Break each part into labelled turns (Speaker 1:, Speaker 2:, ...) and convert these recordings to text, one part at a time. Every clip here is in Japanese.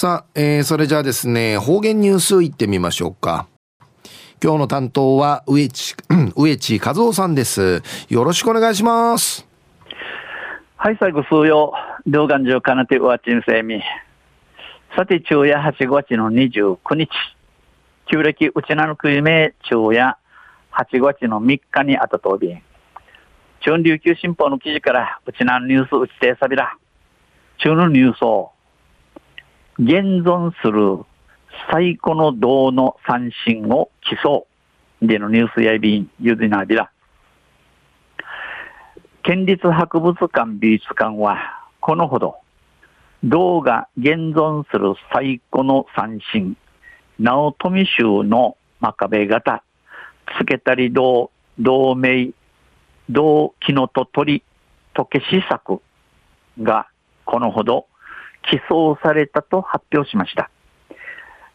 Speaker 1: さあ、えー、それじゃあですね、方言ニュースいってみましょうか。今日の担当は植地、植地和夫さんです。よろしくお願いします。
Speaker 2: はい、最後、数曜、動画上かなてうわちんせみ。さて、昼夜8月の29日、旧暦うちなのくいめ昼夜8月の3日にあたとび。中琉球新報の記事から、うちなのニュースうちてさびら。中のニュースを、現存する最古の銅の三振を競う。でのニュースやいびん、ゆずなびら。県立博物館美術館は、このほど、銅が現存する最古の三振、直富州の真壁型、つけたり銅、銅名、銅木のと鳥、溶けし作がこのほど寄贈されたと発表しました。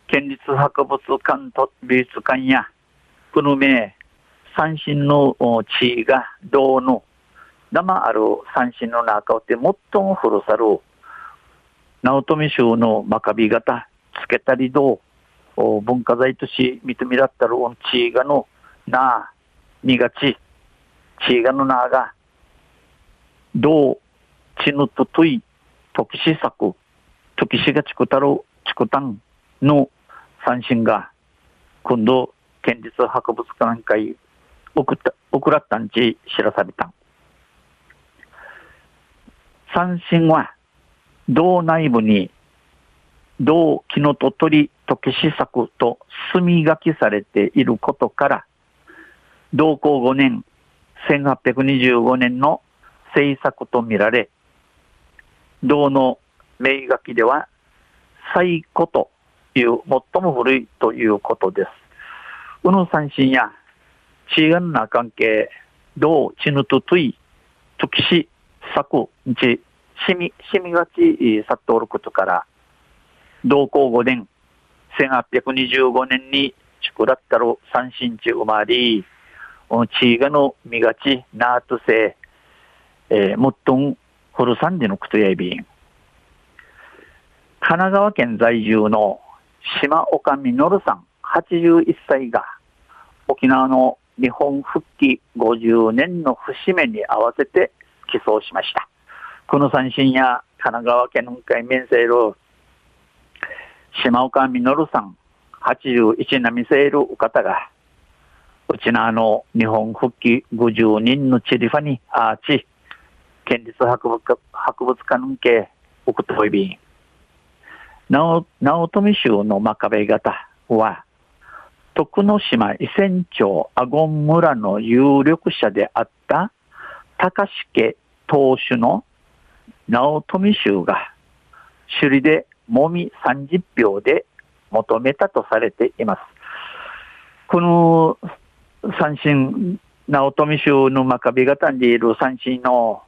Speaker 2: 県立博物館と美術館や、この名、三振の地位が銅の生ある三振の中で最も古さる、直富州の真壁型、つけたり銅、文化財とし認めらったる地位がのな、みがち、ちいがのなあが、どう、ちぬととい、ときしさく、ときしがちくたる、ちくたんの三振が、今度、県立博物館会、送った、送らったんち、知らされた。三振は、道内部に、道木のと鳥、とけし作と墨書きされていることから、同行5年、1825年の制作とみられ、銅の名書きでは、最古という最も古いということです。うぬ三振や、チーガンな関係、銅、チヌトトゥイ、トキシ、作、ち、しみ、しみがち、さっとおることから、同行5年、1825年に、チクラッタル三振地生まれ、チーガのみがち、ナートセ、えー、もっとん、フルサンディのクトヤイビン。神奈川県在住の島岡実さん、81歳が、沖縄の日本復帰50年の節目に合わせて起訴しました。この三振や神奈川県の海面せる島岡実さん、81並せる方が、うちなの日本復帰50人のチリファにアーチ、県立博物博物館の系、奥といびん。直富州の真壁型は、徳之島伊仙町阿権村の有力者であった高重当主の直富州が首里でもみ30票で求めたとされています。この三振、直富州の真壁型にいる三振の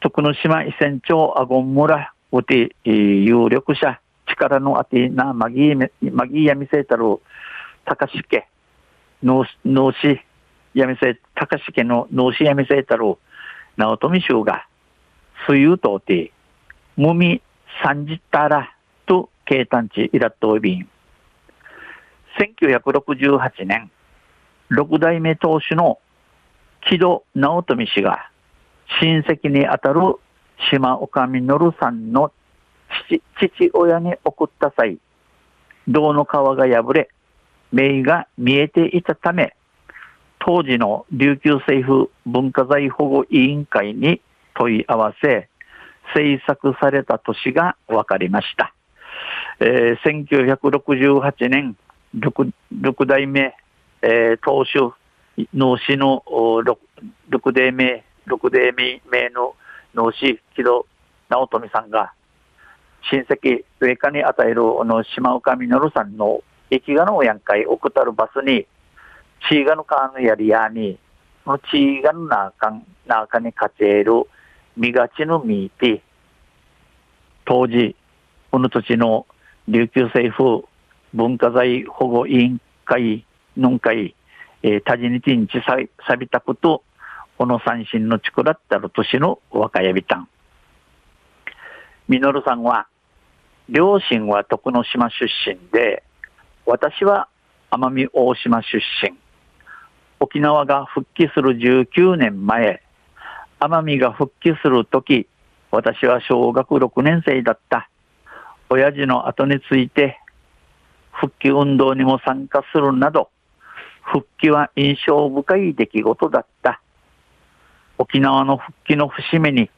Speaker 2: 徳之島伊仙町阿権村おて、有力者、力のあてな、まぎ、まぎやみせたる、たかしけ、の、のし、やみせ、たかしけの、のしやみせたる、なおとみしゅうが、すゆうとおて、むみ、さんじったら、と、けいたんち、いらっとおびん。1968年、六代目当主の木戸直富氏が親戚にあたる島岡実さんの父父親に送った際、銅の皮が破れ、名が見えていたため、当時の琉球政府文化財保護委員会に問い合わせ、制作された年が分かりました。えー、1968年6、6代目、えー、当主農師の 6, 6代目、6代目の農師、木戸直富さんが、親戚、上下に与える、あの、島岡実さんの駅がのやんかい、送ったるバスに、チーガの川のやりやに、そのチーガの中中にかえる、みがちのみいて、当時、この土地の琉球政府文化財保護委員会のんかい、えー、多治にてんちささびたこと、この三振のちくらったる年の若やびたん。みのるさんは、両親は徳之島出身で、私は奄美大島出身。沖縄が復帰する19年前、奄美が復帰するとき、私は小学6年生だった。親父の後について、復帰運動にも参加するなど、復帰は印象深い出来事だった。沖縄の復帰の節目に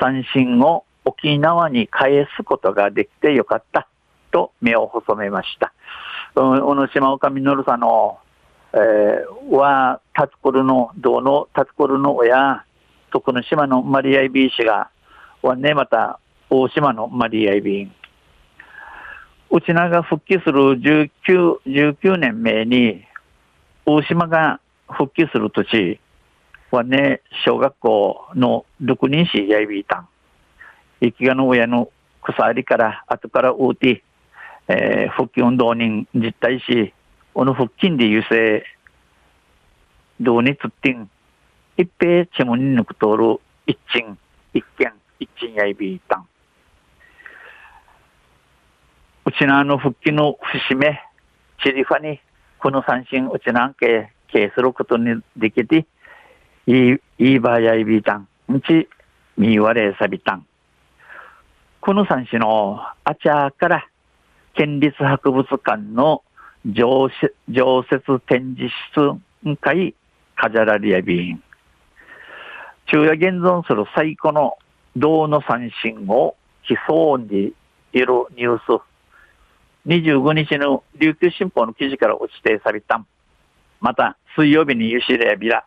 Speaker 2: 三振を沖縄に返すことができてよかったと目を細めました。小野島岡実さんの、えー、は、タツコルの、道のタツコルの親、徳の島のマリアイビー氏が、はね、また、大島のマリアイビー。うちなが復帰する19、19年目に、大島が復帰する年はね、小学校の6人しやいびいたん。生きがの親の草ありから後からううて、えー、復帰運動人実態し、この復帰で優勢、どうにつってん、一平チェムに抜くとる一鎮、一軒、一鎮やいびいたん。うちなの復帰の節目、チリファに、この三振うちなんけ、けすることにできて、いい、いいばやいびたん。うち、みわれさびたん。この三市のあちゃから県立博物館の常常設展示室会飾られやびん。昼夜現存する最古の銅の三振を競にいるニュース。25日の琉球新報の記事から落ちてさびたん。また、水曜日にゆしれびら、